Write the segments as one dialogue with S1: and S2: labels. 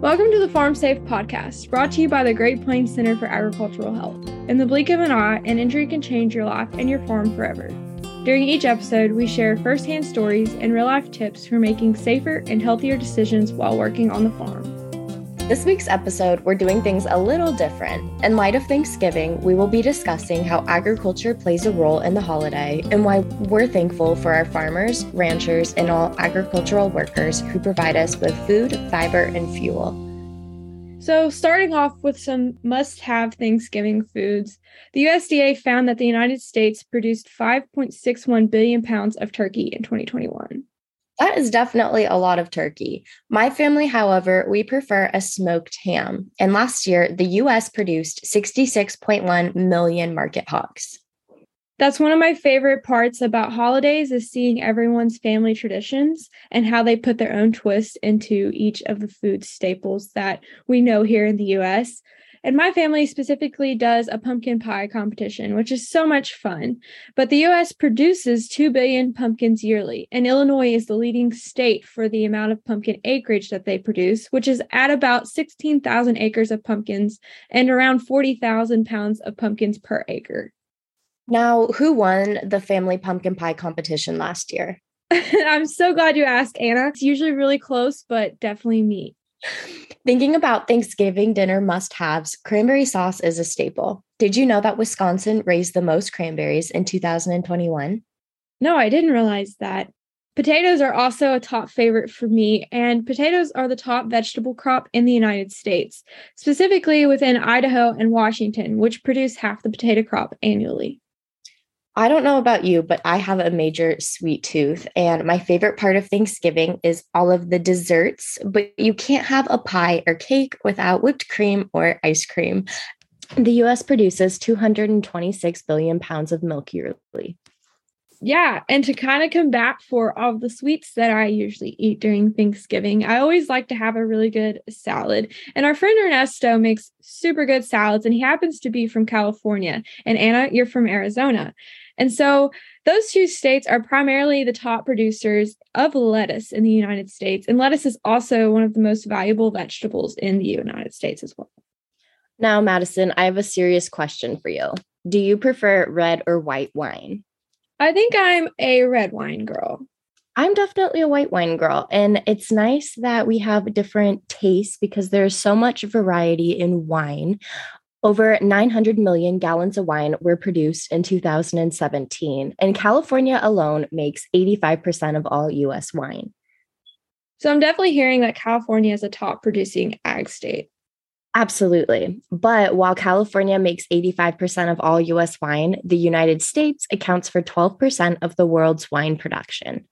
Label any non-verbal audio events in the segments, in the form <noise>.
S1: Welcome to the Farm Safe podcast, brought to you by the Great Plains Center for Agricultural Health. In the blink of an eye, an injury can change your life and your farm forever. During each episode, we share firsthand stories and real life tips for making safer and healthier decisions while working on the farm.
S2: This week's episode, we're doing things a little different. In light of Thanksgiving, we will be discussing how agriculture plays a role in the holiday and why we're thankful for our farmers, ranchers, and all agricultural workers who provide us with food, fiber, and fuel.
S1: So, starting off with some must have Thanksgiving foods, the USDA found that the United States produced 5.61 billion pounds of turkey in 2021.
S2: That is definitely a lot of turkey. My family, however, we prefer a smoked ham. And last year, the US produced 66.1 million market hogs.
S1: That's one of my favorite parts about holidays is seeing everyone's family traditions and how they put their own twist into each of the food staples that we know here in the US. And my family specifically does a pumpkin pie competition, which is so much fun. But the US produces 2 billion pumpkins yearly, and Illinois is the leading state for the amount of pumpkin acreage that they produce, which is at about 16,000 acres of pumpkins and around 40,000 pounds of pumpkins per acre.
S2: Now, who won the family pumpkin pie competition last year? <laughs>
S1: I'm so glad you asked, Anna. It's usually really close, but definitely me.
S2: Thinking about Thanksgiving dinner must haves, cranberry sauce is a staple. Did you know that Wisconsin raised the most cranberries in 2021?
S1: No, I didn't realize that. Potatoes are also a top favorite for me, and potatoes are the top vegetable crop in the United States, specifically within Idaho and Washington, which produce half the potato crop annually.
S2: I don't know about you, but I have a major sweet tooth. And my favorite part of Thanksgiving is all of the desserts, but you can't have a pie or cake without whipped cream or ice cream. The US produces 226 billion pounds of milk yearly.
S1: Yeah, and to kind of combat for all the sweets that I usually eat during Thanksgiving, I always like to have a really good salad. And our friend Ernesto makes super good salads, and he happens to be from California. And Anna, you're from Arizona. And so those two states are primarily the top producers of lettuce in the United States. And lettuce is also one of the most valuable vegetables in the United States as well.
S2: Now, Madison, I have a serious question for you. Do you prefer red or white wine?
S1: I think I'm a red wine girl.
S2: I'm definitely a white wine girl. And it's nice that we have different tastes because there's so much variety in wine. Over 900 million gallons of wine were produced in 2017, and California alone makes 85% of all US wine.
S1: So I'm definitely hearing that California is a top producing ag state.
S2: Absolutely. But while California makes 85% of all US wine, the United States accounts for 12% of the world's wine production.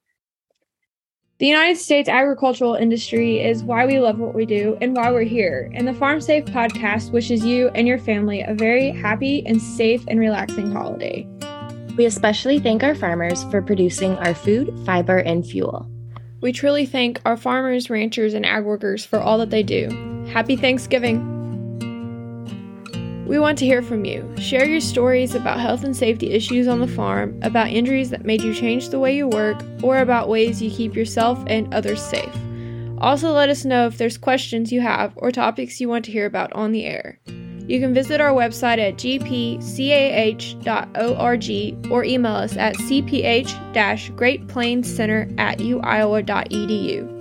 S1: The United States agricultural industry is why we love what we do and why we're here. And the Farm Safe podcast wishes you and your family a very happy and safe and relaxing holiday.
S2: We especially thank our farmers for producing our food, fiber, and fuel.
S1: We truly thank our farmers, ranchers, and ag workers for all that they do. Happy Thanksgiving! We want to hear from you. Share your stories about health and safety issues on the farm, about injuries that made you change the way you work, or about ways you keep yourself and others safe. Also, let us know if there's questions you have or topics you want to hear about on the air. You can visit our website at gpcah.org or email us at cph greatplainscenter at uiowa.edu.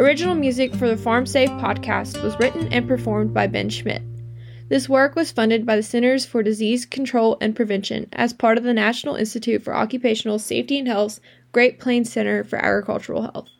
S1: Original music for the Farm Safe podcast was written and performed by Ben Schmidt. This work was funded by the Centers for Disease Control and Prevention as part of the National Institute for Occupational Safety and Health's Great Plains Center for Agricultural Health.